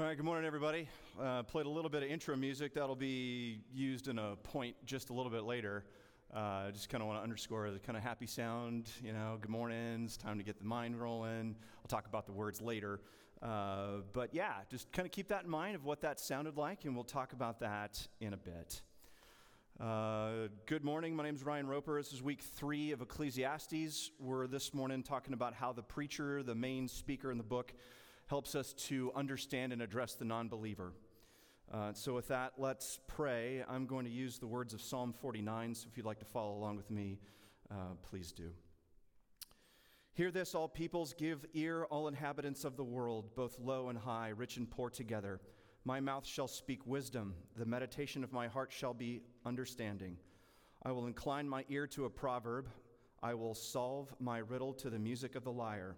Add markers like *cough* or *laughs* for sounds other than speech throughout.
All right, good morning, everybody. Uh, played a little bit of intro music that'll be used in a point just a little bit later. Uh, just kind of want to underscore the kind of happy sound, you know, good morning, it's time to get the mind rolling. I'll talk about the words later. Uh, but yeah, just kind of keep that in mind of what that sounded like, and we'll talk about that in a bit. Uh, good morning. My name is Ryan Roper. This is week three of Ecclesiastes. We're this morning talking about how the preacher, the main speaker in the book, helps us to understand and address the non believer. Uh, so, with that, let's pray. I'm going to use the words of Psalm 49, so if you'd like to follow along with me, uh, please do. Hear this, all peoples, give ear, all inhabitants of the world, both low and high, rich and poor together. My mouth shall speak wisdom, the meditation of my heart shall be understanding. I will incline my ear to a proverb, I will solve my riddle to the music of the lyre.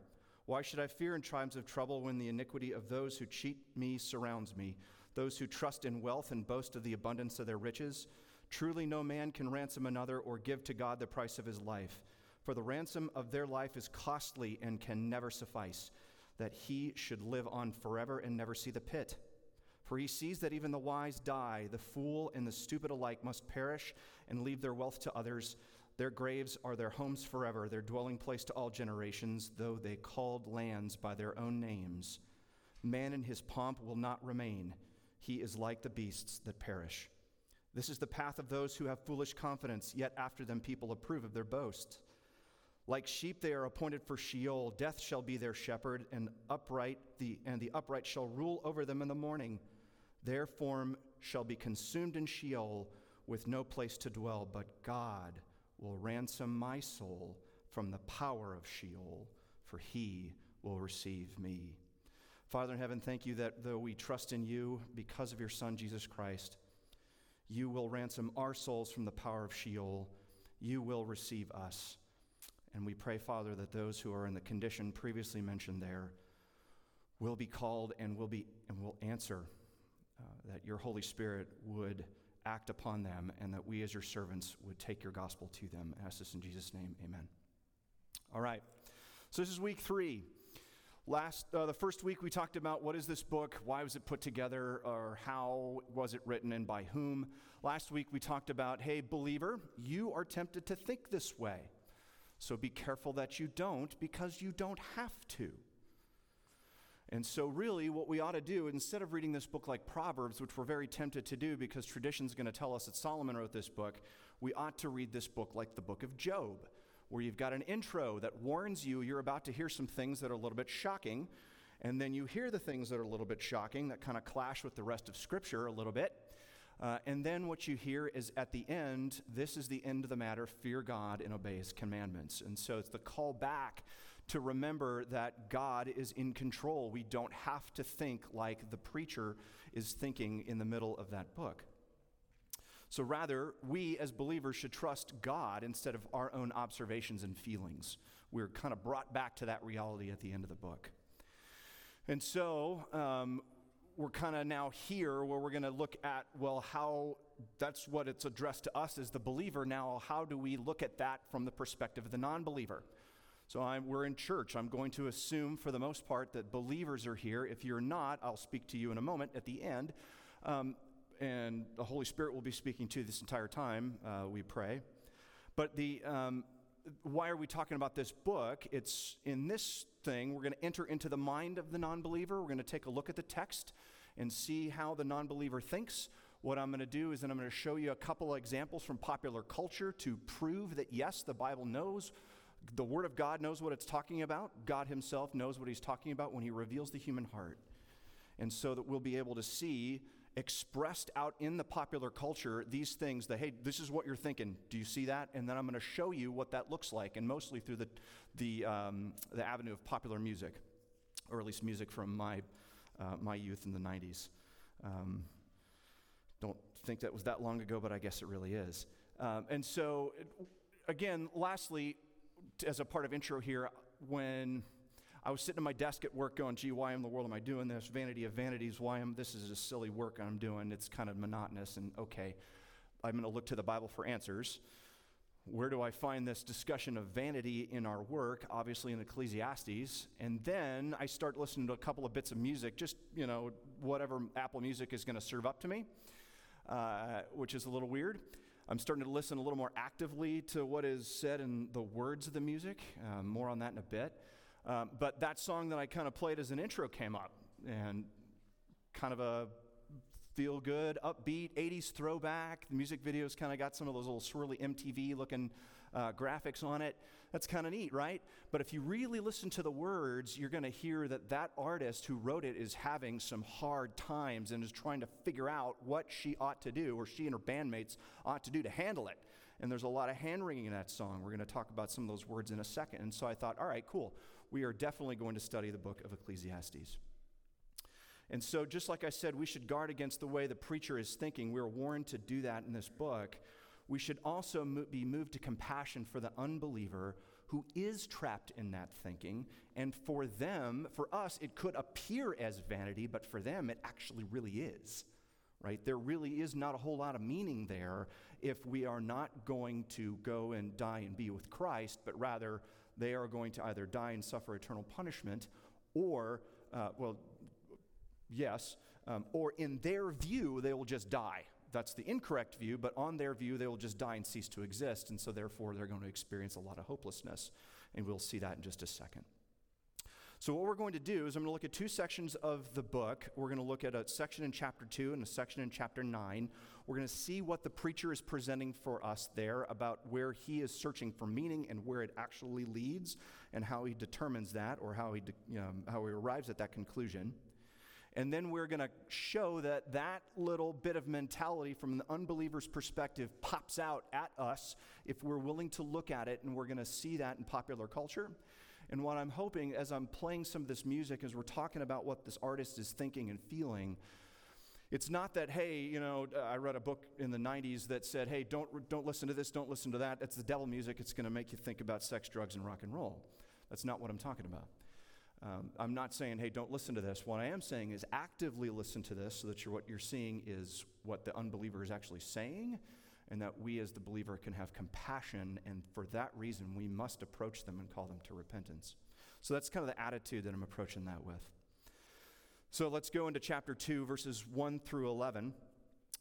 Why should I fear in times of trouble when the iniquity of those who cheat me surrounds me, those who trust in wealth and boast of the abundance of their riches? Truly, no man can ransom another or give to God the price of his life. For the ransom of their life is costly and can never suffice, that he should live on forever and never see the pit. For he sees that even the wise die, the fool and the stupid alike must perish and leave their wealth to others. Their graves are their homes forever, their dwelling place to all generations, though they called lands by their own names. Man in his pomp will not remain. He is like the beasts that perish. This is the path of those who have foolish confidence, yet after them people approve of their boast. Like sheep they are appointed for Sheol, death shall be their shepherd, and upright the and the upright shall rule over them in the morning. Their form shall be consumed in Sheol with no place to dwell, but God will ransom my soul from the power of Sheol, for he will receive me. Father in heaven, thank you that though we trust in you because of your Son, Jesus Christ, you will ransom our souls from the power of Sheol. You will receive us. And we pray, Father, that those who are in the condition previously mentioned there will be called and will, be, and will answer, uh, that your Holy Spirit would act upon them, and that we as your servants would take your gospel to them. I ask this in Jesus' name. Amen. All right. So this is week three. Last, uh, the first week we talked about what is this book, why was it put together, or how was it written, and by whom. Last week we talked about, hey, believer, you are tempted to think this way. So be careful that you don't, because you don't have to. And so, really, what we ought to do, instead of reading this book like Proverbs, which we're very tempted to do because tradition's going to tell us that Solomon wrote this book, we ought to read this book like the book of Job, where you've got an intro that warns you you're about to hear some things that are a little bit shocking. And then you hear the things that are a little bit shocking that kind of clash with the rest of Scripture a little bit. Uh, and then what you hear is at the end, this is the end of the matter fear God and obey his commandments. And so it's the call back to remember that God is in control. We don't have to think like the preacher is thinking in the middle of that book. So rather, we as believers should trust God instead of our own observations and feelings. We're kind of brought back to that reality at the end of the book. And so, um, we're kind of now here where we're going to look at, well, how that's what it's addressed to us as the believer. Now, how do we look at that from the perspective of the non believer? So I'm, we're in church. I'm going to assume, for the most part, that believers are here. If you're not, I'll speak to you in a moment at the end. Um, and the Holy Spirit will be speaking to you this entire time, uh, we pray. But the, um, why are we talking about this book? It's in this thing, we're going to enter into the mind of the non believer. We're going to take a look at the text and see how the non believer thinks. What I'm going to do is that I'm going to show you a couple of examples from popular culture to prove that, yes, the Bible knows the Word of God knows what it's talking about. God Himself knows what He's talking about when He reveals the human heart. And so that we'll be able to see expressed out in the popular culture these things that, hey, this is what you're thinking. Do you see that? And then I'm going to show you what that looks like, and mostly through the, the, um, the avenue of popular music, or at least music from my, uh, my youth in the 90s. Um, don't think that was that long ago, but I guess it really is. Um, and so, again, lastly, as a part of intro here, when I was sitting at my desk at work going, gee, why in the world am I doing this? Vanity of vanities, why am this is just silly work I'm doing. It's kind of monotonous and okay. I'm going to look to the Bible for answers. Where do I find this discussion of vanity in our work? Obviously in Ecclesiastes. And then I start listening to a couple of bits of music, just, you know, whatever Apple Music is going to serve up to me, uh, which is a little weird. I'm starting to listen a little more actively to what is said in the words of the music. Uh, more on that in a bit. Um, but that song that I kind of played as an intro came up, and kind of a feel good, upbeat, 80s throwback. The music video's kind of got some of those little swirly MTV looking uh, graphics on it. That's kind of neat, right? But if you really listen to the words, you're going to hear that that artist who wrote it is having some hard times and is trying to figure out what she ought to do, or she and her bandmates ought to do to handle it. And there's a lot of hand wringing in that song. We're going to talk about some of those words in a second. And so I thought, all right, cool. We are definitely going to study the book of Ecclesiastes. And so, just like I said, we should guard against the way the preacher is thinking. We're warned to do that in this book. We should also be moved to compassion for the unbeliever who is trapped in that thinking. And for them, for us, it could appear as vanity, but for them, it actually really is. Right? There really is not a whole lot of meaning there if we are not going to go and die and be with Christ, but rather they are going to either die and suffer eternal punishment or, uh, well, yes, um, or in their view, they will just die. That's the incorrect view, but on their view, they will just die and cease to exist, and so therefore they're going to experience a lot of hopelessness. And we'll see that in just a second. So, what we're going to do is I'm going to look at two sections of the book. We're going to look at a section in chapter 2 and a section in chapter 9. We're going to see what the preacher is presenting for us there about where he is searching for meaning and where it actually leads and how he determines that or how he, de- know, how he arrives at that conclusion. And then we're going to show that that little bit of mentality from the unbeliever's perspective pops out at us if we're willing to look at it, and we're going to see that in popular culture. And what I'm hoping as I'm playing some of this music, as we're talking about what this artist is thinking and feeling, it's not that, hey, you know, I read a book in the 90s that said, hey, don't, don't listen to this, don't listen to that. That's the devil music. It's going to make you think about sex, drugs, and rock and roll. That's not what I'm talking about. Um, I'm not saying, hey, don't listen to this. What I am saying is actively listen to this so that what you're seeing is what the unbeliever is actually saying, and that we as the believer can have compassion, and for that reason, we must approach them and call them to repentance. So that's kind of the attitude that I'm approaching that with. So let's go into chapter 2, verses 1 through 11,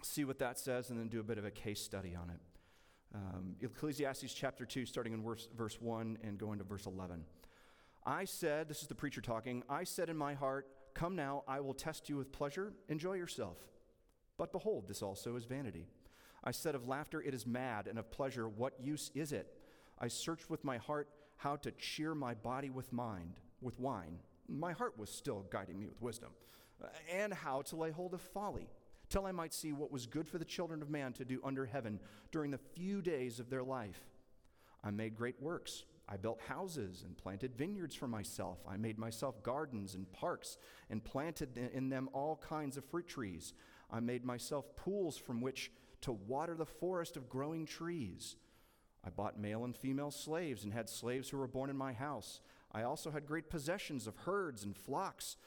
see what that says, and then do a bit of a case study on it. Um, Ecclesiastes chapter 2, starting in verse, verse 1 and going to verse 11. I said, this is the preacher talking, I said in my heart, Come now, I will test you with pleasure, enjoy yourself. But behold, this also is vanity. I said of laughter, It is mad, and of pleasure, what use is it? I searched with my heart how to cheer my body with mind, with wine. My heart was still guiding me with wisdom, and how to lay hold of folly, till I might see what was good for the children of man to do under heaven during the few days of their life. I made great works. I built houses and planted vineyards for myself. I made myself gardens and parks and planted in them all kinds of fruit trees. I made myself pools from which to water the forest of growing trees. I bought male and female slaves and had slaves who were born in my house. I also had great possessions of herds and flocks,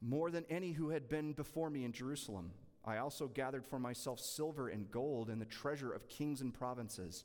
more than any who had been before me in Jerusalem. I also gathered for myself silver and gold and the treasure of kings and provinces.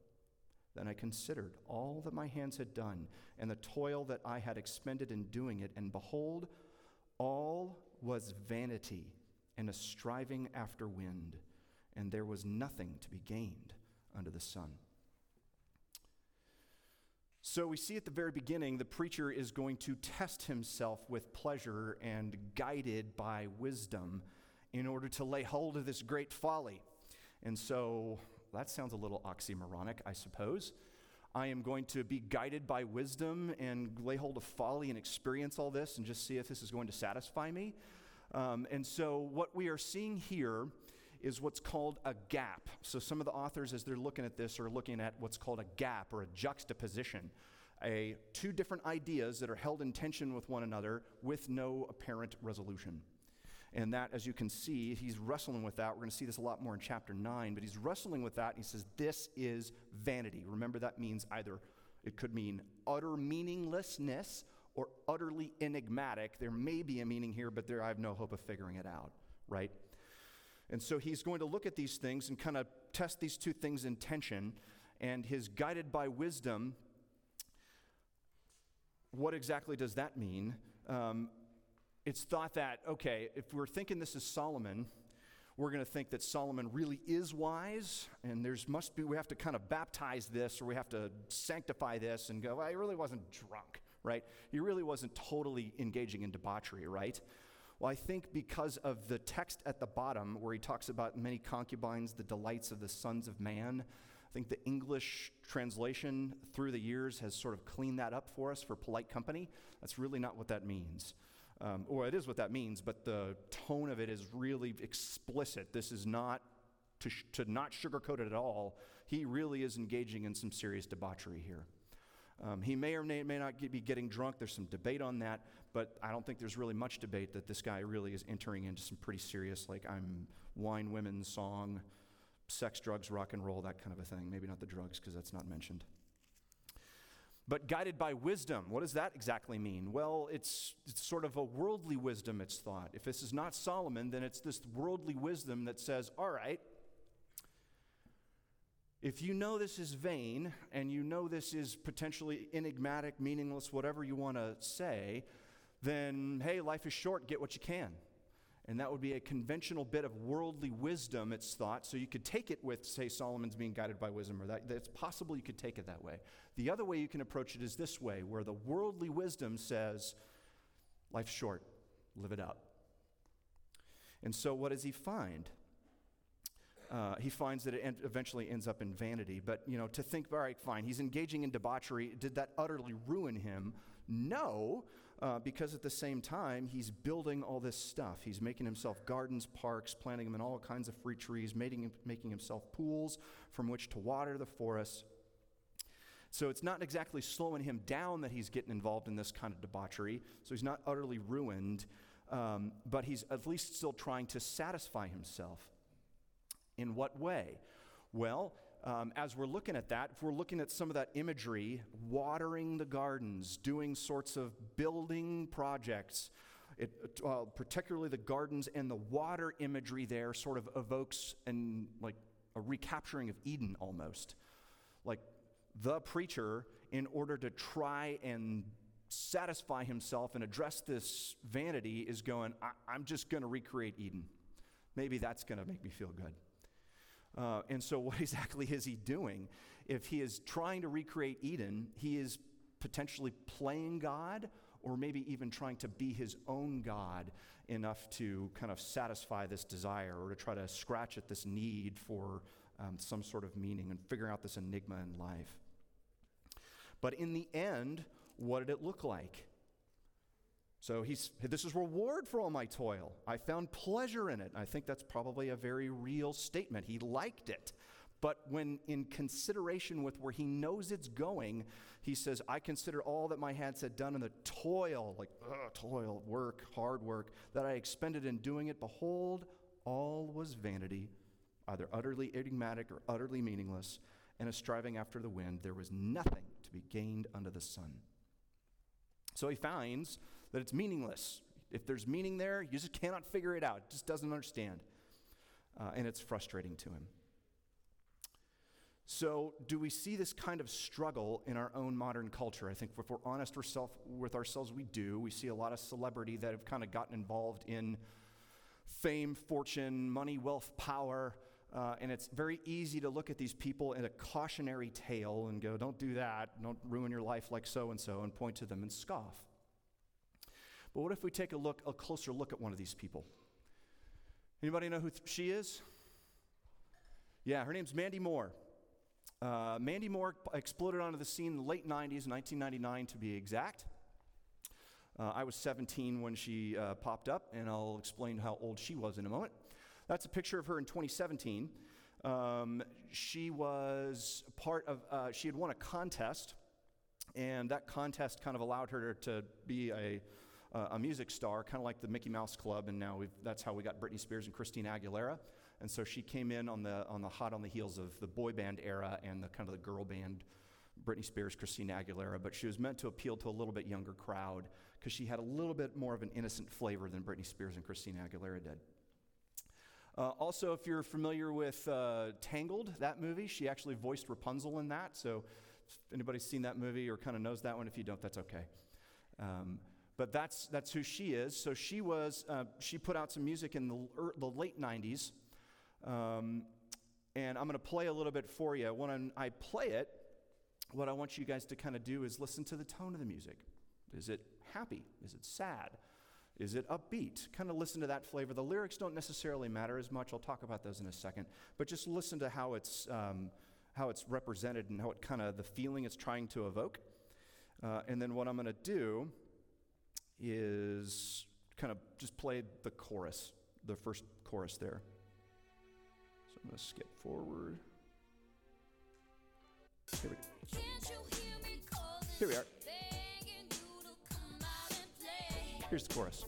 Then I considered all that my hands had done and the toil that I had expended in doing it, and behold, all was vanity and a striving after wind, and there was nothing to be gained under the sun. So we see at the very beginning, the preacher is going to test himself with pleasure and guided by wisdom in order to lay hold of this great folly. And so that sounds a little oxymoronic, I suppose. I am going to be guided by wisdom and lay hold of folly and experience all this and just see if this is going to satisfy me. Um, and so, what we are seeing here is what's called a gap. So, some of the authors, as they're looking at this, are looking at what's called a gap or a juxtaposition. a, two different ideas that are held in tension with one another with no apparent resolution. And that, as you can see, he's wrestling with that. We're going to see this a lot more in chapter 9, but he's wrestling with that. He says, This is vanity. Remember, that means either, it could mean utter meaninglessness or utterly enigmatic. There may be a meaning here, but there I have no hope of figuring it out, right? And so he's going to look at these things and kind of test these two things in tension. And his guided by wisdom, what exactly does that mean? Um, it's thought that, okay, if we're thinking this is Solomon, we're going to think that Solomon really is wise, and there's must be, we have to kind of baptize this or we have to sanctify this and go, well, he really wasn't drunk, right? He really wasn't totally engaging in debauchery, right? Well, I think because of the text at the bottom where he talks about many concubines, the delights of the sons of man, I think the English translation through the years has sort of cleaned that up for us for polite company. That's really not what that means. Um, or it is what that means, but the tone of it is really explicit. This is not to, sh- to not sugarcoat it at all. He really is engaging in some serious debauchery here. Um, he may or may, may not get, be getting drunk. There's some debate on that, but I don't think there's really much debate that this guy really is entering into some pretty serious, like I'm wine, women, song, sex, drugs, rock and roll, that kind of a thing. Maybe not the drugs because that's not mentioned but guided by wisdom. What does that exactly mean? Well, it's, it's, sort of a worldly wisdom, it's thought. If this is not Solomon, then it's this worldly wisdom that says, all right, if you know this is vain and you know this is potentially enigmatic, meaningless, whatever you want to say, then hey, life is short, get what you can. And that would be a conventional bit of worldly wisdom, it's thought. So you could take it with, say, Solomon's being guided by wisdom, or that, it's possible you could take it that way. The other way you can approach it is this way, where the worldly wisdom says, life's short, live it up. And so what does he find? Uh, he finds that it en- eventually ends up in vanity. But, you know, to think, all right, fine, he's engaging in debauchery. Did that utterly ruin him? No, uh, because at the same time, he's building all this stuff. He's making himself gardens, parks, planting them in all kinds of fruit trees, making, making himself pools from which to water the forests. So it's not exactly slowing him down that he's getting involved in this kind of debauchery. So he's not utterly ruined, um, but he's at least still trying to satisfy himself. In what way? Well, um, as we're looking at that, if we're looking at some of that imagery, watering the gardens, doing sorts of building projects, it, uh, particularly the gardens and the water imagery there sort of evokes and like a recapturing of Eden almost. Like the preacher, in order to try and satisfy himself and address this vanity, is going, I- am just going to recreate Eden. Maybe that's going to make me feel good. Uh, and so, *laughs* what exactly is he doing? If he is trying to recreate Eden, he is potentially playing God or maybe even trying to be his own God enough to kind of satisfy this desire or to try to scratch at this need for um, some sort of meaning and figuring out this enigma in life. But in the end, what did it look like? So he's, this is reward for all my toil. I found pleasure in it. I think that's probably a very real statement. He liked it. But when in consideration with where he knows it's going, he says, I consider all that my hands had done and the toil, like ugh, toil, work, hard work, that I expended in doing it. Behold, all was vanity, either utterly enigmatic or utterly meaningless, and a striving after the wind. There was nothing to be gained under the sun. So he finds that it's meaningless. If there's meaning there, you just cannot figure it out. Just doesn't understand. Uh, and it's frustrating to him. So, do we see this kind of struggle in our own modern culture? I think if we're honest with ourselves, we do. We see a lot of celebrity that have kind of gotten involved in fame, fortune, money, wealth, power. Uh, and it's very easy to look at these people in a cautionary tale and go, don't do that, don't ruin your life like so and so, and point to them and scoff. But what if we take a look, a closer look at one of these people? Anybody know who th- she is? Yeah, her name's Mandy Moore. Uh, Mandy Moore exploded onto the scene in the late 90s, 1999 to be exact. Uh, I was 17 when she uh, popped up, and I'll explain how old she was in a moment. That's a picture of her in 2017. Um, she was part of, uh, she had won a contest And that contest kind of allowed her to be a, uh, a music star, kind of like the Mickey Mouse Club. And now that's how we got Britney Spears and Christina Aguilera. And so she came in on the, on the hot on the heels of the boy band era and the kind of the girl band, Britney Spears, Christina Aguilera. But she was meant to appeal to a little bit younger crowd because she had a little bit more of an innocent flavor than Britney Spears and Christina Aguilera did. Uh, also, if you're familiar with uh, Tangled, that movie, she actually voiced Rapunzel in that. So, if anybody's seen that movie or kind of knows that one, if you don't, that's okay. Um, but that's, that's who she is. So she was, uh, she put out some music in the, er, the late 90s. Um, and I'm going to play a little bit for you. When I play it, what I want you guys to kind of do is listen to the tone of the music. Is it happy? Is it sad? Is it upbeat? Kind of listen to that flavor. The lyrics don't necessarily matter as much. I'll talk about those in a second. But just listen to how it's, um, how it's represented and how it kind of, the feeling it's trying to evoke. Uh, and then what I'm going to do is kind of just play the chorus, the first chorus there. So I'm going to skip forward. Here we go. Here we are. Here's the chorus.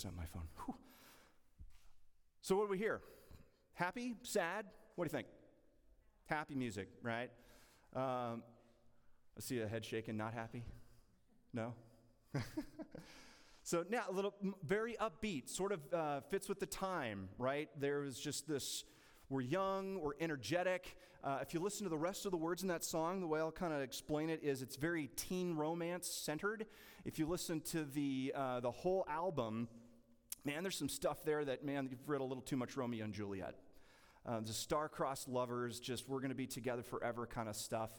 This on my phone. Whew. So, what do we hear? Happy? Sad? What do you think? Happy music, right? Um, I see a head shaking, not happy? No? *laughs* so now a little, very upbeat, sort of uh, fits with the time, right? There's just this, we're young, we're energetic. Uh, if you listen to the rest of the words in that song, the way I'll kind of explain it is it's very teen romance centered. If you listen to the, uh, the whole album, man, there's some stuff there that, man, you've read a little too much Romeo and Juliet. Uh, the star-crossed lovers, just we're going to be together forever kind of stuff.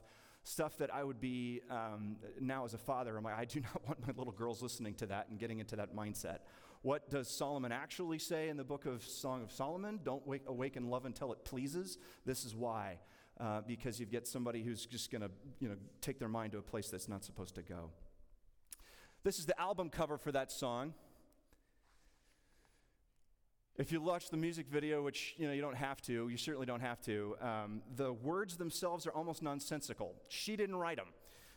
Stuff that I would be um, now as a father. I'm like, I do *laughs* not want my little girls listening to that and getting into that mindset. What does Solomon actually say in the book of Song of Solomon? Don't wake, awaken love until it pleases. This is why. Uh, because you've get somebody who's just going to you know, take their mind to a place that's not supposed to go. This is the album cover for that song. If you watch the music video, which you know you don't have to, you certainly don't have to. Um, the words themselves are almost nonsensical. She didn't write them;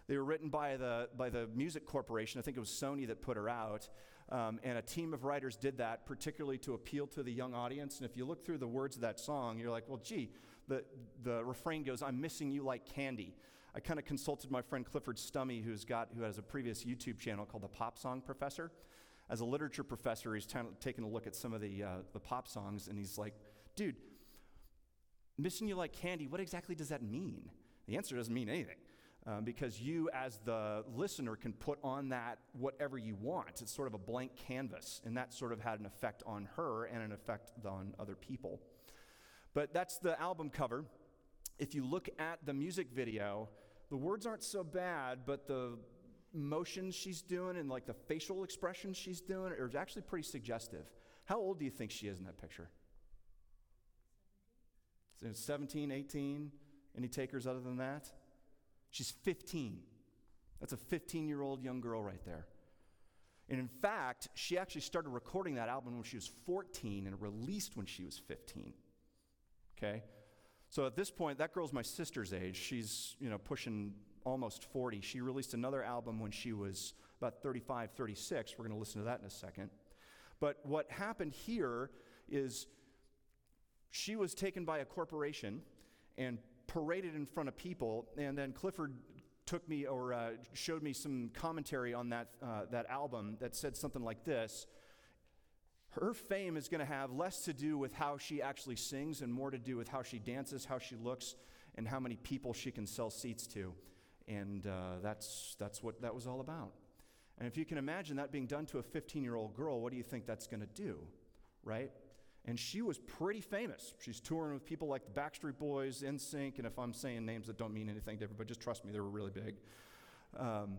they were written by the by the music corporation. I think it was Sony that put her out, um, and a team of writers did that, particularly to appeal to the young audience. And if you look through the words of that song, you're like, well, gee, the the refrain goes, "I'm missing you like candy." I kind of consulted my friend Clifford Stumme, who's got who has a previous YouTube channel called the Pop Song Professor as a literature professor, he's t- taking a look at some of the, uh, the pop songs, and he's like, dude, missing you like candy, what exactly does that mean? The answer doesn't mean anything. Um, because you, as the listener, can put on that whatever you want. It's sort of a blank canvas, and that sort of had an effect on her and an effect on other people. But that's the album cover. If you look at the music video, the words aren't so bad, but the motions she's doing and like the facial expressions she's doing are actually pretty suggestive. How old do you think she is in that picture? 17, 18? Any takers other than that? She's 15. That's a 15 year old young girl right there. And in fact, she actually started recording that album when she was 14 and released when she was 15. Okay? So at this point, that girl's my sister's age. She's, you know, pushing almost 40. She released another album when she was about 35, 36. We're going to listen to that in a second. But what happened here is she was taken by a corporation and paraded in front of people, and then Clifford took me or uh, showed me some commentary on that, uh, that album that said something like this her fame is going to have less to do with how she actually sings and more to do with how she dances, how she looks, and how many people she can sell seats to. And uh, that's, that's what that was all about. And if you can imagine that being done to a 15 year old girl, what do you think that's going to do? Right? And she was pretty famous. She's touring with people like the Backstreet Boys, NSYNC, and if I'm saying names that don't mean anything to everybody, just trust me, they were really big. Um,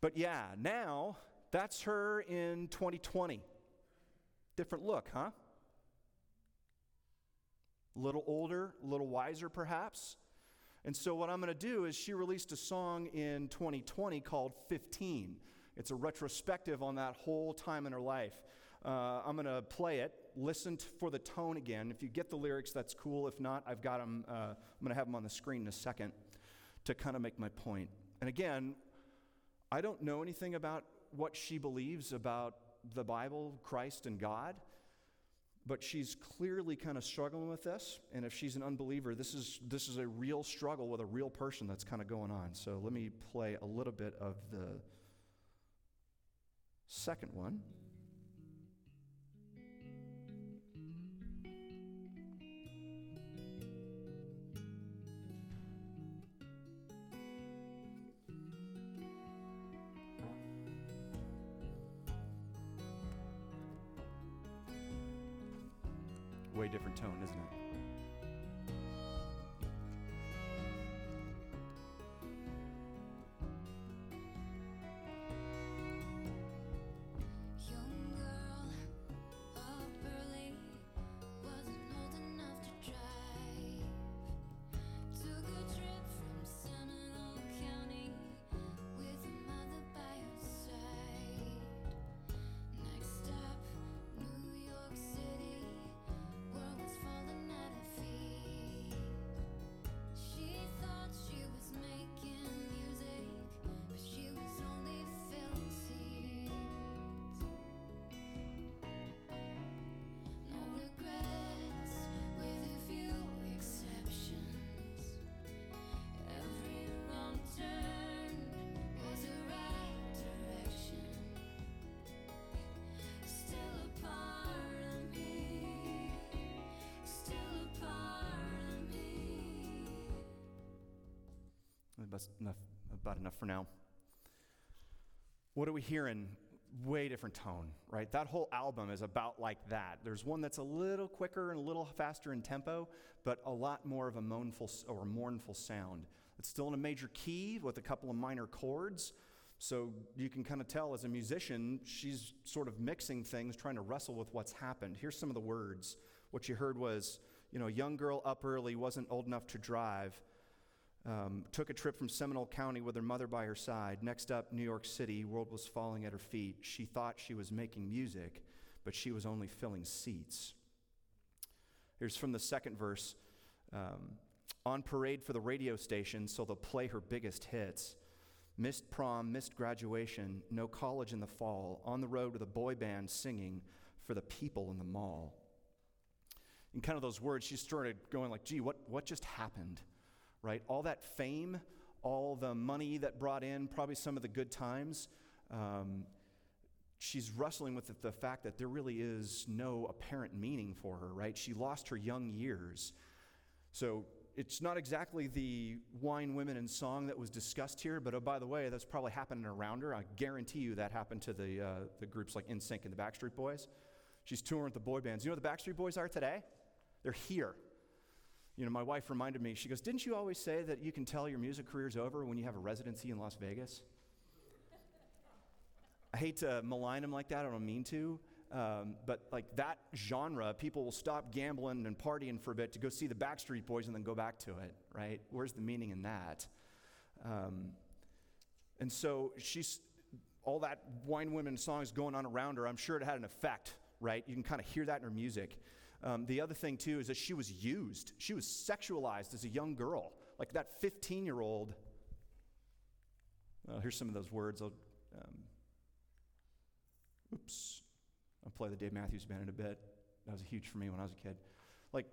but yeah, now that's her in 2020. Different look, huh? A little older, a little wiser, perhaps. And so, what I'm going to do is, she released a song in 2020 called 15. It's a retrospective on that whole time in her life. Uh, I'm going to play it. Listen t- for the tone again. If you get the lyrics, that's cool. If not, I've got them. Uh, I'm going to have them on the screen in a second to kind of make my point. And again, I don't know anything about what she believes about the Bible, Christ, and God, but she's clearly kind of struggling with this. And if she's an unbeliever, this is, this is a real struggle with a real person that's kind of going on. So let me play a little bit of the second one. Way different tone, isn't it? That's enough, about enough for now. What are we hearing? Way different tone, right? That whole album is about like that. There's one that's a little quicker and a little faster in tempo, but a lot more of a mournful or mournful sound. It's still in a major key with a couple of minor chords. So you can kind of tell as a musician, she's sort of mixing things, trying to wrestle with what's happened. Here's some of the words. What you heard was, you know, young girl up early, wasn't old enough to drive. Um, took a trip from Seminole County with her mother by her side. Next up, New York City. World was falling at her feet. She thought she was making music, but she was only filling seats. Here's from the second verse um, On parade for the radio station, so they'll play her biggest hits. Missed prom, missed graduation, no college in the fall. On the road with a boy band singing for the people in the mall. In kind of those words, she started going like, gee, what, what just happened? Right? All that fame, all the money that brought in, probably some of the good times. Um, she's wrestling with the, fact that there really is no apparent meaning for her, right? She lost her young years. So it's not exactly the wine, women, and song that was discussed here, but oh, by the way, that's probably happening around her. I guarantee you that happened to the, uh, the groups like NSYNC and the Backstreet Boys. She's touring with the boy bands. You know what the Backstreet Boys are today? They're here you know, my wife reminded me, she goes, Didn't you always say that you can tell your music career's over when you have a residency in Las Vegas? I hate to malign them like that, I don't mean to. Um, but like that genre, people will stop gambling and partying for a bit to go see the Backstreet Boys and then go back to it, right? Where's the meaning in that? Um, and so she's all that wine women songs going on around her. I'm sure it had an effect, right? You can kind of hear that in her music. Um, the other thing, too, is that she was used. She was sexualized as a young girl. Like that 15 year old. Uh, here's some of those words. I'll, um, oops. I'll play the Dave Matthews Band in a bit. That was huge for me when I was a kid. Like,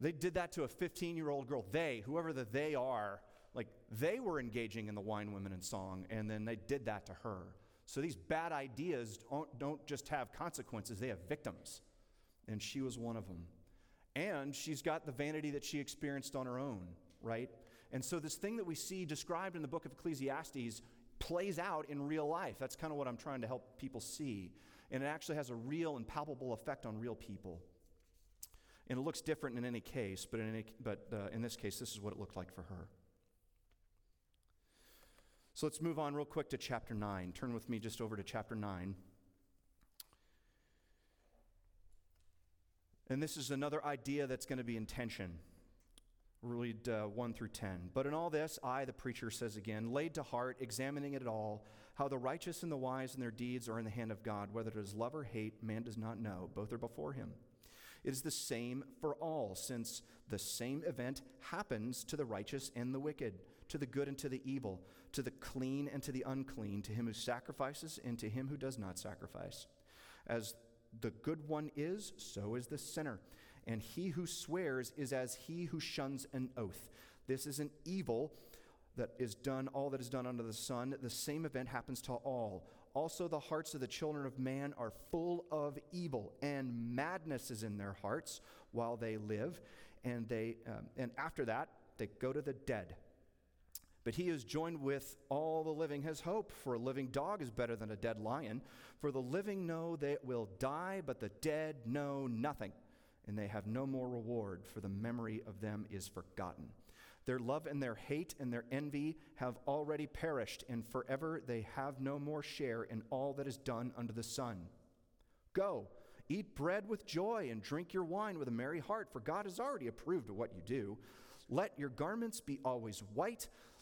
they did that to a 15 year old girl. They, whoever the they are, like, they were engaging in the wine, women, and song, and then they did that to her. So these bad ideas don't, don't just have consequences, they have victims and she was one of them. And she's got the vanity that she experienced on her own, right? And so, this thing that we see described in the book of Ecclesiastes plays out in real life. That's kind of what I'm trying to help people see. And it actually has a real and palpable effect on real people. And it looks different in any case, but in, any, but, uh, in this case, this is what it looked like for her. So let's move on real quick to chapter 9. Turn with me just over to chapter 9. And this is another idea that's going to be in tension. Read uh, 1 through 10. But in all this, I, the preacher, says again, laid to heart, examining it all, how the righteous and the wise and their deeds are in the hand of God. Whether it is love or hate, man does not know. Both are before him. It is the same for all, since the same event happens to the righteous and the wicked, to the good and to the evil, to the clean and to the unclean, to him who sacrifices and to him who does not sacrifice. As the good one is, so is the sinner. And he who swears is as he who shuns an oath. This is an evil that is done, all that is done under the sun. The same event happens to all. Also, the hearts of the children of man are full of evil, and madness is in their hearts while they live. And, they, um, and after that, they go to the dead. But he is joined with all the living has hope, for a living dog is better than a dead lion. For the living know they will die, but the dead know nothing, and they have no more reward, for the memory of them is forgotten. Their love and their hate and their envy have already perished, and forever they have no more share in all that is done under the sun. Go, eat bread with joy, and drink your wine with a merry heart, for God has already approved of what you do. Let your garments be always white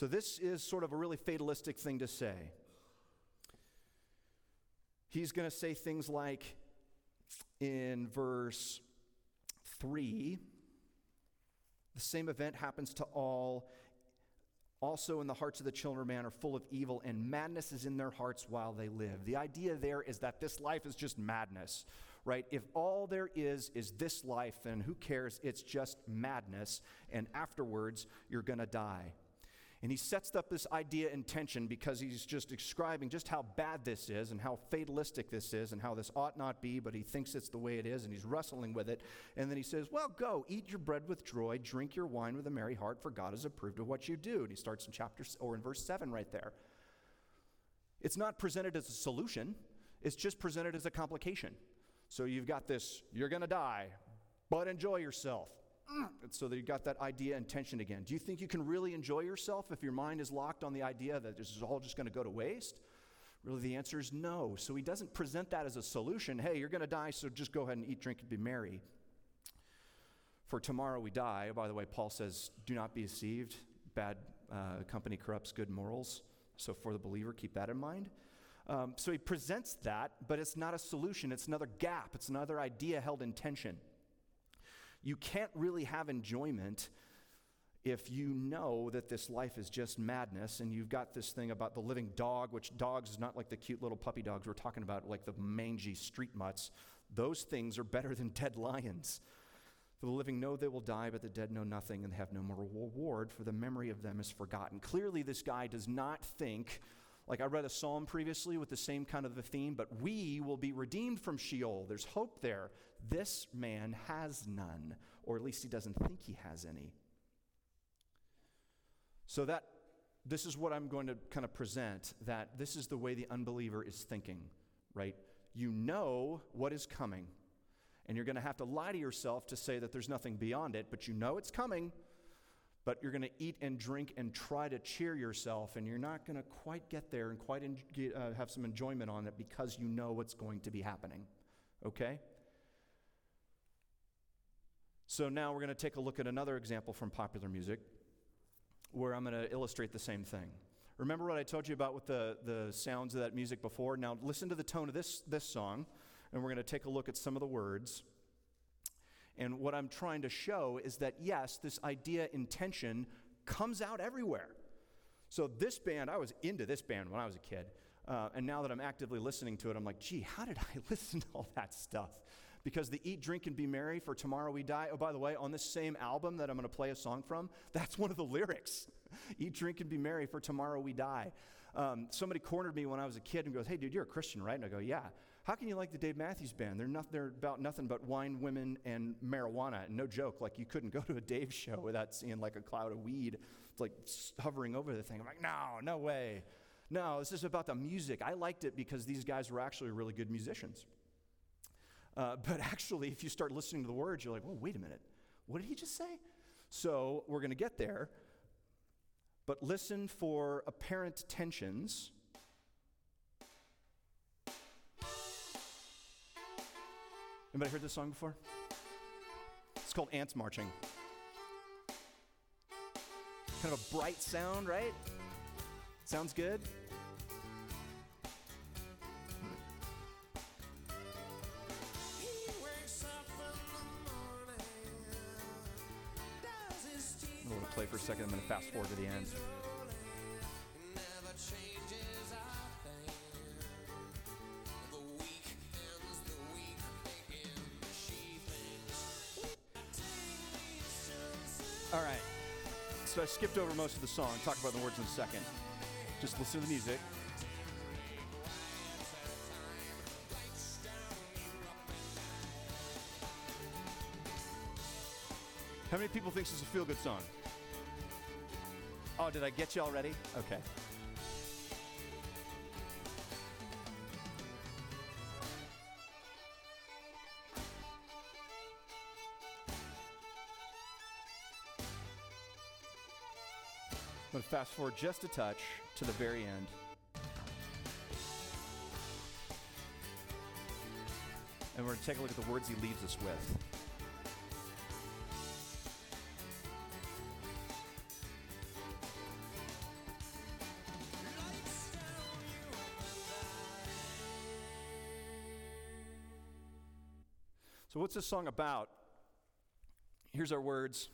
So, this is sort of a really fatalistic thing to say. He's going to say things like in verse 3 the same event happens to all. Also, in the hearts of the children of man are full of evil, and madness is in their hearts while they live. The idea there is that this life is just madness, right? If all there is is this life, then who cares? It's just madness, and afterwards, you're going to die. And he sets up this idea in tension because he's just describing just how bad this is and how fatalistic this is and how this ought not be, but he thinks it's the way it is and he's wrestling with it. And then he says, Well, go, eat your bread with joy, drink your wine with a merry heart, for God has approved of what you do. And he starts in chapter or in verse 7 right there. It's not presented as a solution, it's just presented as a complication. So you've got this, you're going to die, but enjoy yourself so that you got that idea and tension again. Do you think you can really enjoy yourself if your mind is locked on the idea that this is all just going to go to waste? Really, the answer is no. So he doesn't present that as a solution. Hey, you're going to die, so just go ahead and eat, drink, and be merry. For tomorrow we die. By the way, Paul says, do not be deceived. Bad uh, company corrupts good morals. So for the believer, keep that in mind. Um, so he presents that, but it's not a solution. It's another gap. It's another idea held in tension. You can't really have enjoyment if you know that this life is just madness and you've got this thing about the living dog, which dogs is not like the cute little puppy dogs we're talking about, like the mangy street mutts. Those things are better than dead lions. For the living know they will die, but the dead know nothing and have no more reward, for the memory of them is forgotten. Clearly, this guy does not think like I read a psalm previously with the same kind of a theme, but we will be redeemed from Sheol. There's hope there. This man has none, or at least he doesn't think he has any. So that this is what I'm going to kind of present that this is the way the unbeliever is thinking, right? You know what is coming, and you're going to have to lie to yourself to say that there's nothing beyond it, but you know it's coming but you're going to eat and drink and try to cheer yourself, and you're not going to quite get there and quite en- get, uh, have some enjoyment on it because you know what's going to be happening. Okay? So now we're going to take a look at another example from popular music where I'm going to illustrate the same thing. Remember what I told you about with the, the sounds of that music before? Now listen to the tone of this, this song, and we're going to take a look at some of the words. And what I'm trying to show is that, yes, this idea intention comes out everywhere. So, this band, I was into this band when I was a kid. Uh, and now that I'm actively listening to it, I'm like, gee, how did I *laughs* listen to all that stuff? Because the Eat, Drink, and Be Merry for Tomorrow We Die, oh, by the way, on this same album that I'm going to play a song from, that's one of the *laughs* lyrics. Eat, drink, and be merry, for tomorrow we die. Um, somebody cornered me when I was a kid and goes, Hey, dude, you're a Christian, right? And I go, Yeah. How can you like the Dave Matthews Band? They're, not, they're about nothing but wine, women, and marijuana. And no joke, like you couldn't *laughs* go to a Dave show without seeing like a cloud of weed like hovering over the thing. I'm like, no, no way. No, this is about the music. I liked it because these guys were actually really good musicians. Uh, *laughs* but actually, if you start listening to the words, you're like, well, wait a minute. What did he just say? So we're going to get there. But listen for apparent tensions Anybody heard this song before? It's called Ants Marching. Kind of a bright sound, right? Sounds good? I'm going to play for a second. I'm going to fast forward to the end. Skipped over most of the song. Talk about the words in a second. Just listen to the music. How many people think this is a feel good song? Oh, did I get you already? Okay. Fast forward just a touch to the very end. And we're going to take a look at the words he leaves us with. So, what's this song about? Here's our words.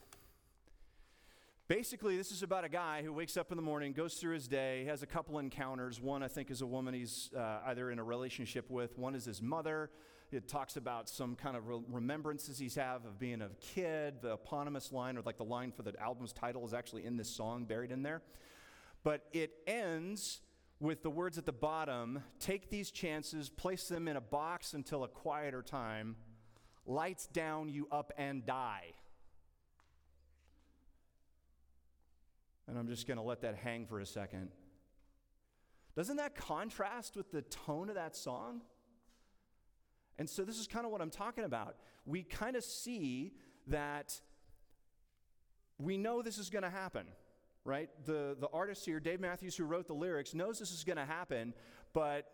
Basically, this is about a guy who wakes up in the morning, goes through his day, has a couple encounters. One, I think, is a woman he's uh, either in a relationship with, one is his mother. It talks about some kind of re- remembrances he's have of being a kid. The eponymous line, or like the line for the album's title, is actually in this song, buried in there. But it ends with the words at the bottom take these chances, place them in a box until a quieter time, lights down, you up and die. And I'm just going to let that hang for a second. Doesn't that contrast with the tone of that song? And so, this is kind of what I'm talking about. We kind of see that we know this is going to happen, right? The, the artist here, Dave Matthews, who wrote the lyrics, knows this is going to happen, but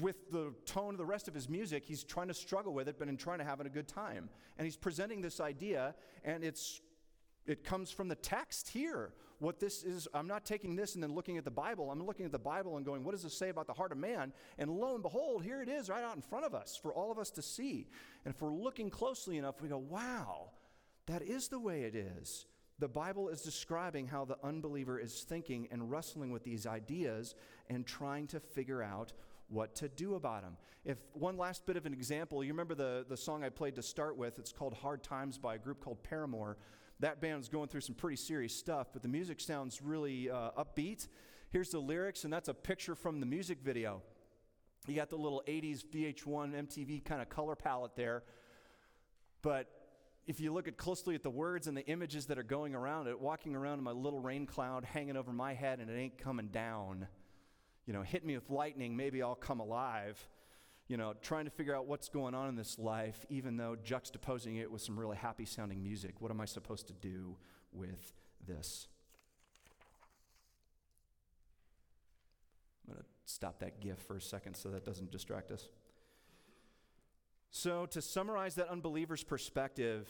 with the tone of the rest of his music, he's trying to struggle with it, but in trying to have a good time. And he's presenting this idea, and it's it comes from the text here. What this is, I'm not taking this and then looking at the Bible. I'm looking at the Bible and going, what does this say about the heart of man? And lo and behold, here it is right out in front of us for all of us to see. And if we're looking closely enough, we go, wow, that is the way it is. The Bible is describing how the unbeliever is thinking and wrestling with these ideas and trying to figure out what to do about them. If one last bit of an example, you remember the, the song I played to start with? It's called Hard Times by a group called Paramore that band's going through some pretty serious stuff, but the music sounds really uh, upbeat. Here's the lyrics, and that's a picture from the music video. You got the little 80s VH1 MTV kind of color palette there. But if you look at closely at the words and the images that are going around it, walking around in my little rain cloud hanging over my head and it ain't coming down. You know, hit me with lightning, maybe I'll come alive you know, trying to figure out what's going on in this life, even though juxtaposing it with some really happy sounding music. What am I supposed to do with this? I'm going to stop that GIF for a second so that doesn't distract us. So, to summarize that unbeliever's perspective,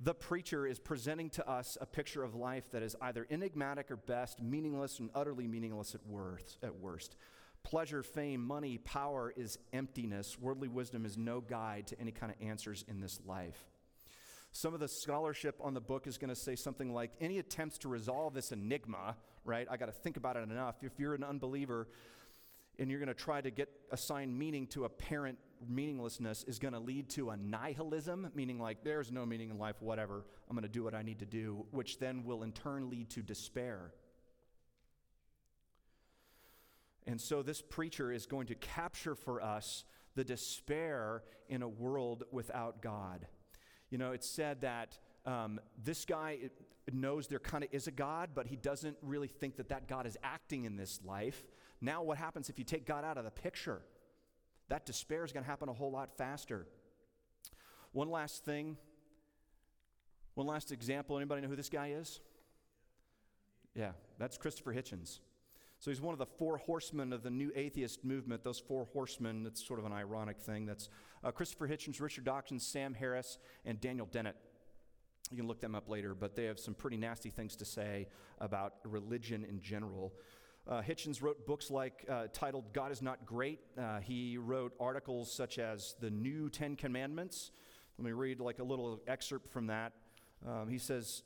the preacher is presenting to us a picture of life that is either enigmatic or best, meaningless and utterly meaningless at worst. At worst. Pleasure, fame, money, power is emptiness. Worldly wisdom is no guide to any kind of answers in this life. Some of the scholarship on the book is going to say something like any attempts to resolve this enigma, right? I got to think about it enough. If you're an unbeliever and you're going to try to get assigned meaning to apparent meaninglessness, is going to lead to a nihilism, meaning like there's no meaning in life, whatever. I'm going to do what I need to do, which then will in turn lead to despair. And so this preacher is going to capture for us the despair in a world without God. You know, it's said that um, this guy knows there kind of is a God, but he doesn't really think that that God is acting in this life. Now, what happens if you take God out of the picture? That despair is going to happen a whole lot faster. One last thing, one last example. Anybody know who this guy is? Yeah, that's Christopher Hitchens. So he's one of the four horsemen of the new atheist movement. Those four horsemen, it's sort of an ironic thing. That's uh, Christopher Hitchens, Richard Dawkins, Sam Harris, and Daniel Dennett. You can look them up later, but they have some pretty nasty things to say about religion in general. Uh, Hitchens wrote books like uh, titled God is Not Great. Uh, he wrote articles such as The New Ten Commandments. Let me read like a little excerpt from that. Um, he says,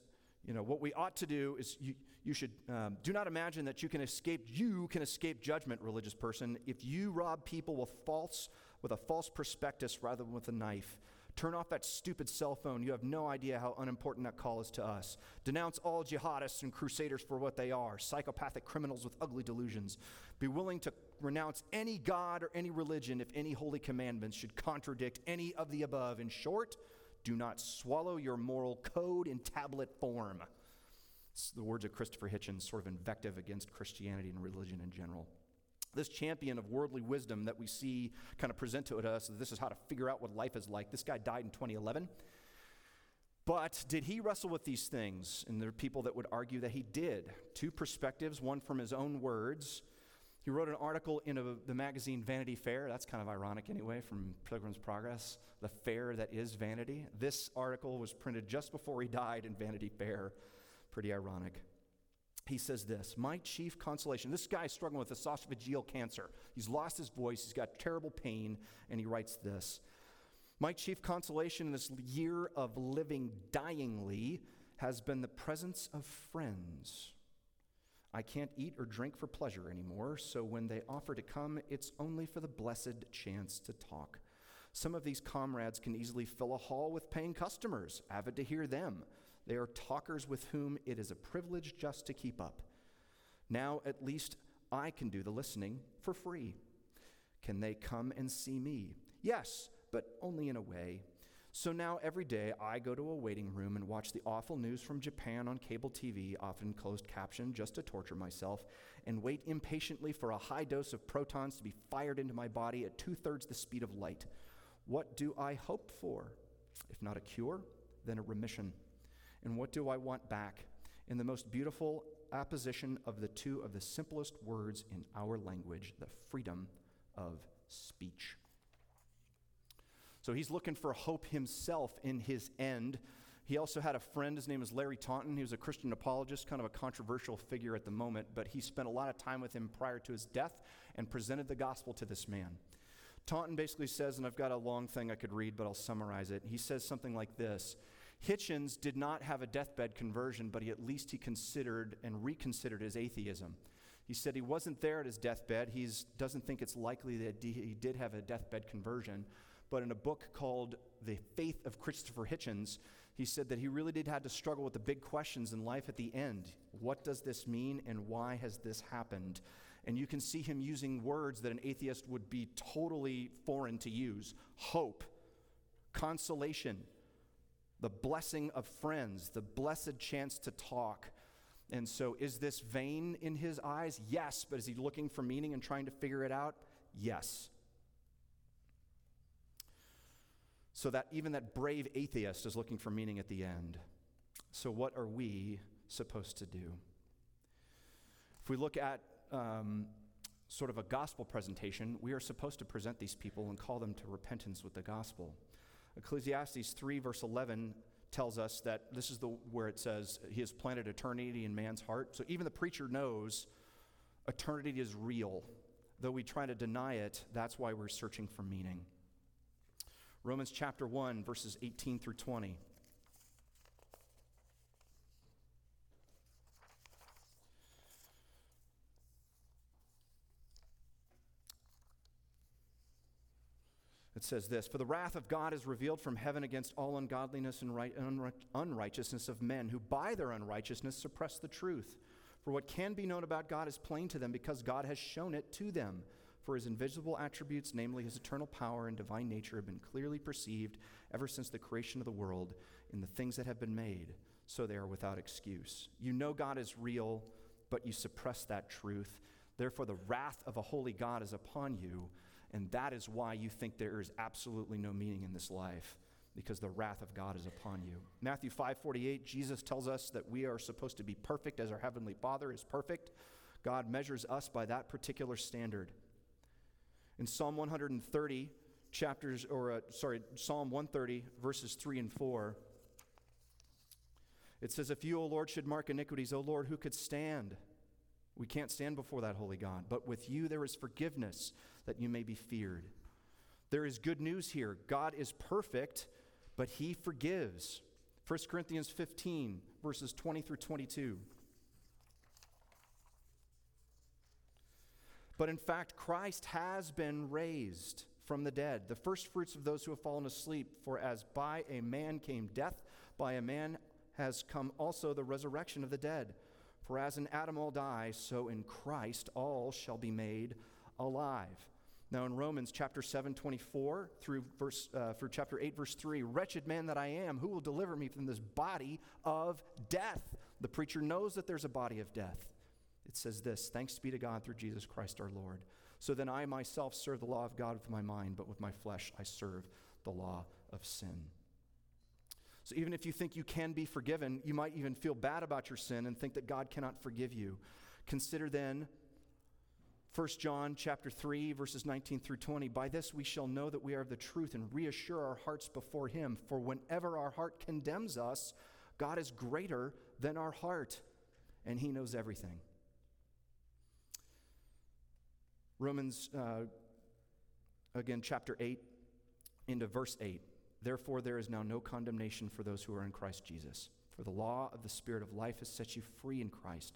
you know, what we ought to do is you, you should um, do not imagine that you can escape you can escape judgment religious person. If you rob people with false with a false prospectus rather than with a knife turn off that stupid cell phone. You have no idea how unimportant that call is to us. Denounce all jihadists and crusaders for what they are psychopathic criminals with ugly delusions. Be willing to renounce any god or any religion if any holy commandments should contradict any of the above. In short do not swallow your moral code in tablet form the words of Christopher Hitchens, sort of invective against Christianity and religion in general. This champion of worldly wisdom that we see kind of present to us, this is how to figure out what life is like. This guy died in 2011. But did he wrestle with these things? And there are people that would argue that he did. Two perspectives, one from his own words. He wrote an article in a, the magazine Vanity Fair. That's kind of ironic, anyway, from Pilgrim's Progress, the fair that is vanity. This article was printed just before he died in Vanity Fair. Pretty ironic. He says this My chief consolation. This guy is struggling with esophageal cancer. He's lost his voice, he's got terrible pain, and he writes this My chief consolation in this year of living dyingly has been the presence of friends. I can't eat or drink for pleasure anymore, so when they offer to come, it's only for the blessed chance to talk. Some of these comrades can easily fill a hall with paying customers, avid to hear them. They are talkers with whom it is a privilege just to keep up. Now, at least I can do the listening for free. Can they come and see me? Yes, but only in a way. So now every day I go to a waiting room and watch the awful news from Japan on cable TV, often closed captioned just to torture myself, and wait impatiently for a high dose of protons to be fired into my body at two thirds the speed of light. What do I hope for? If not a cure, then a remission. And what do I want back? In the most beautiful apposition of the two of the simplest words in our language the freedom of speech. So he's looking for hope himself in his end. He also had a friend, his name is Larry Taunton. He was a Christian apologist, kind of a controversial figure at the moment, but he spent a lot of time with him prior to his death and presented the gospel to this man. Taunton basically says, and I've got a long thing I could read, but I'll summarize it. He says something like this Hitchens did not have a deathbed conversion, but he, at least he considered and reconsidered his atheism. He said he wasn't there at his deathbed. He doesn't think it's likely that he did have a deathbed conversion. But in a book called The Faith of Christopher Hitchens, he said that he really did have to struggle with the big questions in life at the end. What does this mean and why has this happened? And you can see him using words that an atheist would be totally foreign to use hope, consolation, the blessing of friends, the blessed chance to talk. And so, is this vain in his eyes? Yes. But is he looking for meaning and trying to figure it out? Yes. So that even that brave atheist is looking for meaning at the end. So, what are we supposed to do? If we look at um, sort of a gospel presentation, we are supposed to present these people and call them to repentance with the gospel. Ecclesiastes 3, verse 11, tells us that this is the where it says he has planted eternity in man's heart. So even the preacher knows eternity is real. Though we try to deny it, that's why we're searching for meaning. Romans chapter 1, verses 18 through 20. It says this For the wrath of God is revealed from heaven against all ungodliness and right, unrighteousness of men who by their unrighteousness suppress the truth. For what can be known about God is plain to them because God has shown it to them. For his invisible attributes, namely his eternal power and divine nature, have been clearly perceived ever since the creation of the world in the things that have been made, so they are without excuse. You know God is real, but you suppress that truth. Therefore, the wrath of a holy God is upon you, and that is why you think there is absolutely no meaning in this life because the wrath of God is upon you. Matthew 5:48 Jesus tells us that we are supposed to be perfect as our heavenly Father is perfect. God measures us by that particular standard. In Psalm 130 chapters or uh, sorry, Psalm 130 verses 3 and 4 it says if you O Lord should mark iniquities O Lord who could stand? We can't stand before that holy God, but with you there is forgiveness that you may be feared. There is good news here. God is perfect but he forgives. 1 Corinthians 15, verses 20 through 22. But in fact, Christ has been raised from the dead, the first fruits of those who have fallen asleep. For as by a man came death, by a man has come also the resurrection of the dead. For as in Adam all die, so in Christ all shall be made alive. Now, in Romans chapter 7, 24 through, verse, uh, through chapter 8, verse 3, wretched man that I am, who will deliver me from this body of death? The preacher knows that there's a body of death. It says this Thanks be to God through Jesus Christ our Lord. So then I myself serve the law of God with my mind, but with my flesh I serve the law of sin. So even if you think you can be forgiven, you might even feel bad about your sin and think that God cannot forgive you. Consider then 1 John chapter 3 verses 19 through 20 By this we shall know that we are of the truth and reassure our hearts before him for whenever our heart condemns us God is greater than our heart and he knows everything. Romans uh, again chapter 8 into verse 8 Therefore there is now no condemnation for those who are in Christ Jesus for the law of the spirit of life has set you free in Christ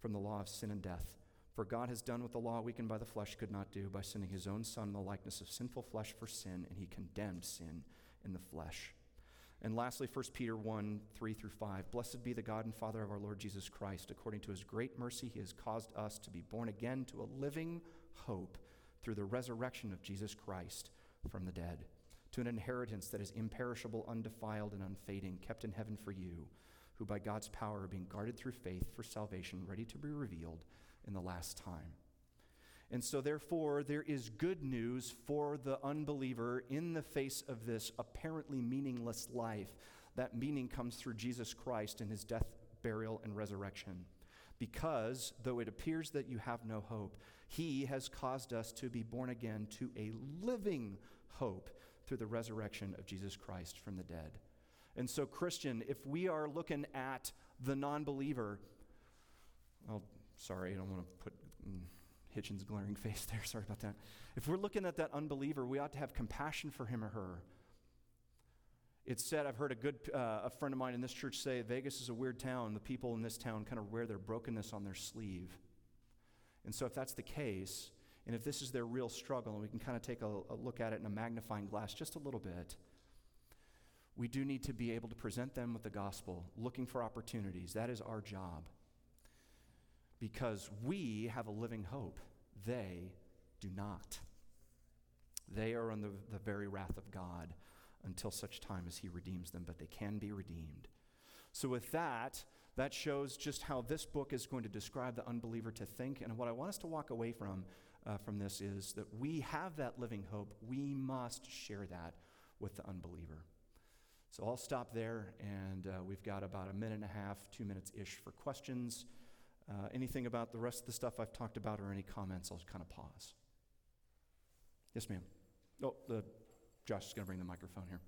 from the law of sin and death. For God has done what the law weakened by the flesh could not do by sending his own Son in the likeness of sinful flesh for sin, and he condemned sin in the flesh. And lastly, 1 Peter 1 3 through 5. Blessed be the God and Father of our Lord Jesus Christ. According to his great mercy, he has caused us to be born again to a living hope through the resurrection of Jesus Christ from the dead, to an inheritance that is imperishable, undefiled, and unfading, kept in heaven for you, who by God's power are being guarded through faith for salvation, ready to be revealed in the last time. And so, therefore, there is good news for the unbeliever in the face of this apparently meaningless life. That meaning comes through Jesus Christ and his death, burial, and resurrection. Because, though it appears that you have no hope, he has caused us to be born again to a living hope through the resurrection of Jesus Christ from the dead. And so, Christian, if we are looking at the non believer, I'll Sorry, I don't want to put mm, Hitchens' glaring *laughs* face there. Sorry about that. If we're looking at that unbeliever, we ought to have compassion for him or her. It's said, I've heard a good uh, a friend of mine in this church say, Vegas is a weird town. The people in this town kind of wear their brokenness on their sleeve. And so, if that's the case, and if this is their real struggle, and we can kind of take a, a look at it in a magnifying glass just a little bit, we do need to be able to present them with the gospel, looking for opportunities. That is our job because we have a living hope. They do not. They are under the very wrath of God until such time as He redeems them, but they can be redeemed. So, with that, that shows just how this book is going to describe the unbeliever to think. And what I want us to walk away from uh, from this is that we have that living hope. We must share that with the unbeliever. So I'll stop there, and uh, we've got about a minute and a half, two minutes ish for questions. Uh, anything about the rest of the stuff I've talked about or any comments, I'll kind of pause. Yes, ma'am. Oh, the, Josh is going to bring the microphone here.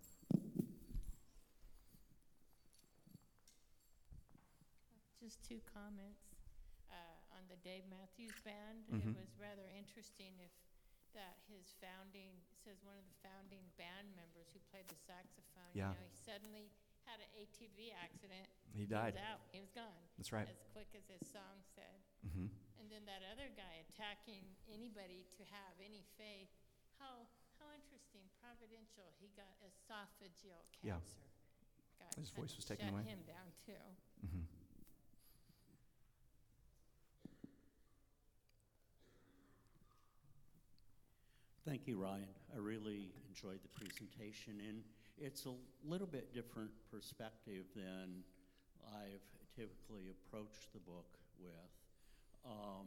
Just two comments. Uh, on the Dave Matthews Band, Mhm. it was rather interesting if that his founding, says one of the founding band members who played the saxophone, Yeah. you know, he suddenly had an ATV accident. He died. He was out. He was gone. That's right. As quick as his song said. Mm-hmm. And then that other guy attacking anybody to have any faith. How how interesting, providential. He got esophageal cancer. Yeah. God, his voice was taken shut away. him down too. Mm-hmm. Thank you, Ryan. I really enjoyed the presentation and it's a little bit different perspective than I've typically approached the book with. Um,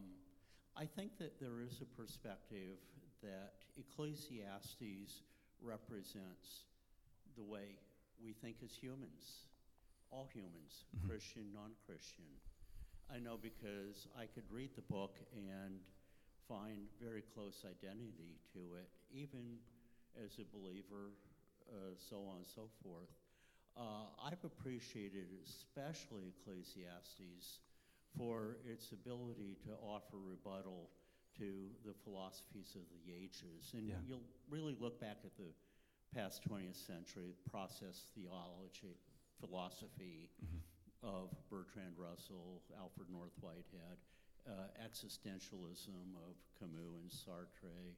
I think that there is a perspective that Ecclesiastes represents the way we think as humans, all humans, Mhm. Christian, non Christian. I know because I could read the book and find very close identity to it, even as a believer, uh, so on and so forth. Uh, I've appreciated especially Ecclesiastes for its ability to offer rebuttal to the philosophies of the ages. And Yeah. you'll really look back at the past 20th century, process theology, philosophy, Mhm. of Bertrand Russell, Alfred North Whitehead, uh, existentialism of Camus and Sartre,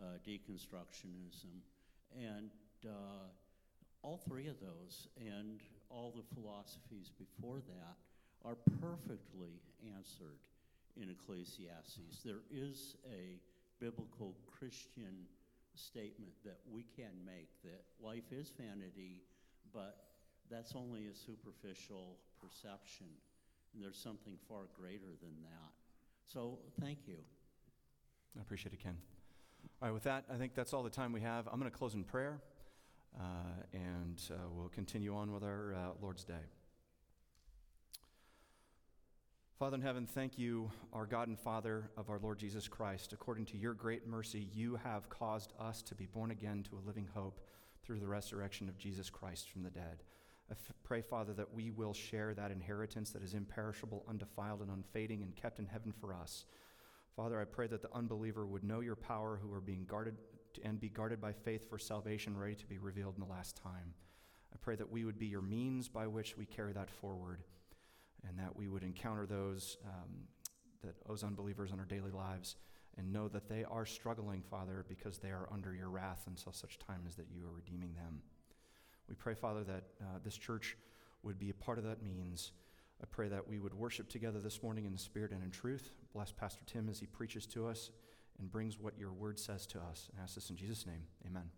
uh, deconstructionism, and uh, all three of those and all the philosophies before that are perfectly answered in Ecclesiastes. There is a biblical Christian statement that we can make that life is vanity, but that's only a superficial perception. And there's something far greater than that. So thank you. I appreciate it, Ken. All right, with that, I think that's all the time we have. I'm going to close in prayer, uh, and uh, we'll continue on with our uh, Lord's Day. Father in heaven, thank you, our God and Father of our Lord Jesus Christ. According to your great mercy, you have caused us to be born again to a living hope through the resurrection of Jesus Christ from the dead. I f- pray, Father, that we will share that inheritance that is imperishable, undefiled, and unfading, and kept in heaven for us. Father, I pray that the unbeliever would know your power, who are being guarded and be guarded by faith for salvation, ready to be revealed in the last time. I pray that we would be your means by which we carry that forward, and that we would encounter those um, that those unbelievers in our daily lives, and know that they are struggling, Father, because they are under your wrath until such time as that you are redeeming them. We pray, Father, that uh, this church would be a part of that means. I pray that we would worship together this morning in the spirit and in truth. Bless Pastor Tim as he preaches to us and brings what your word says to us. And ask this in Jesus' name. Amen.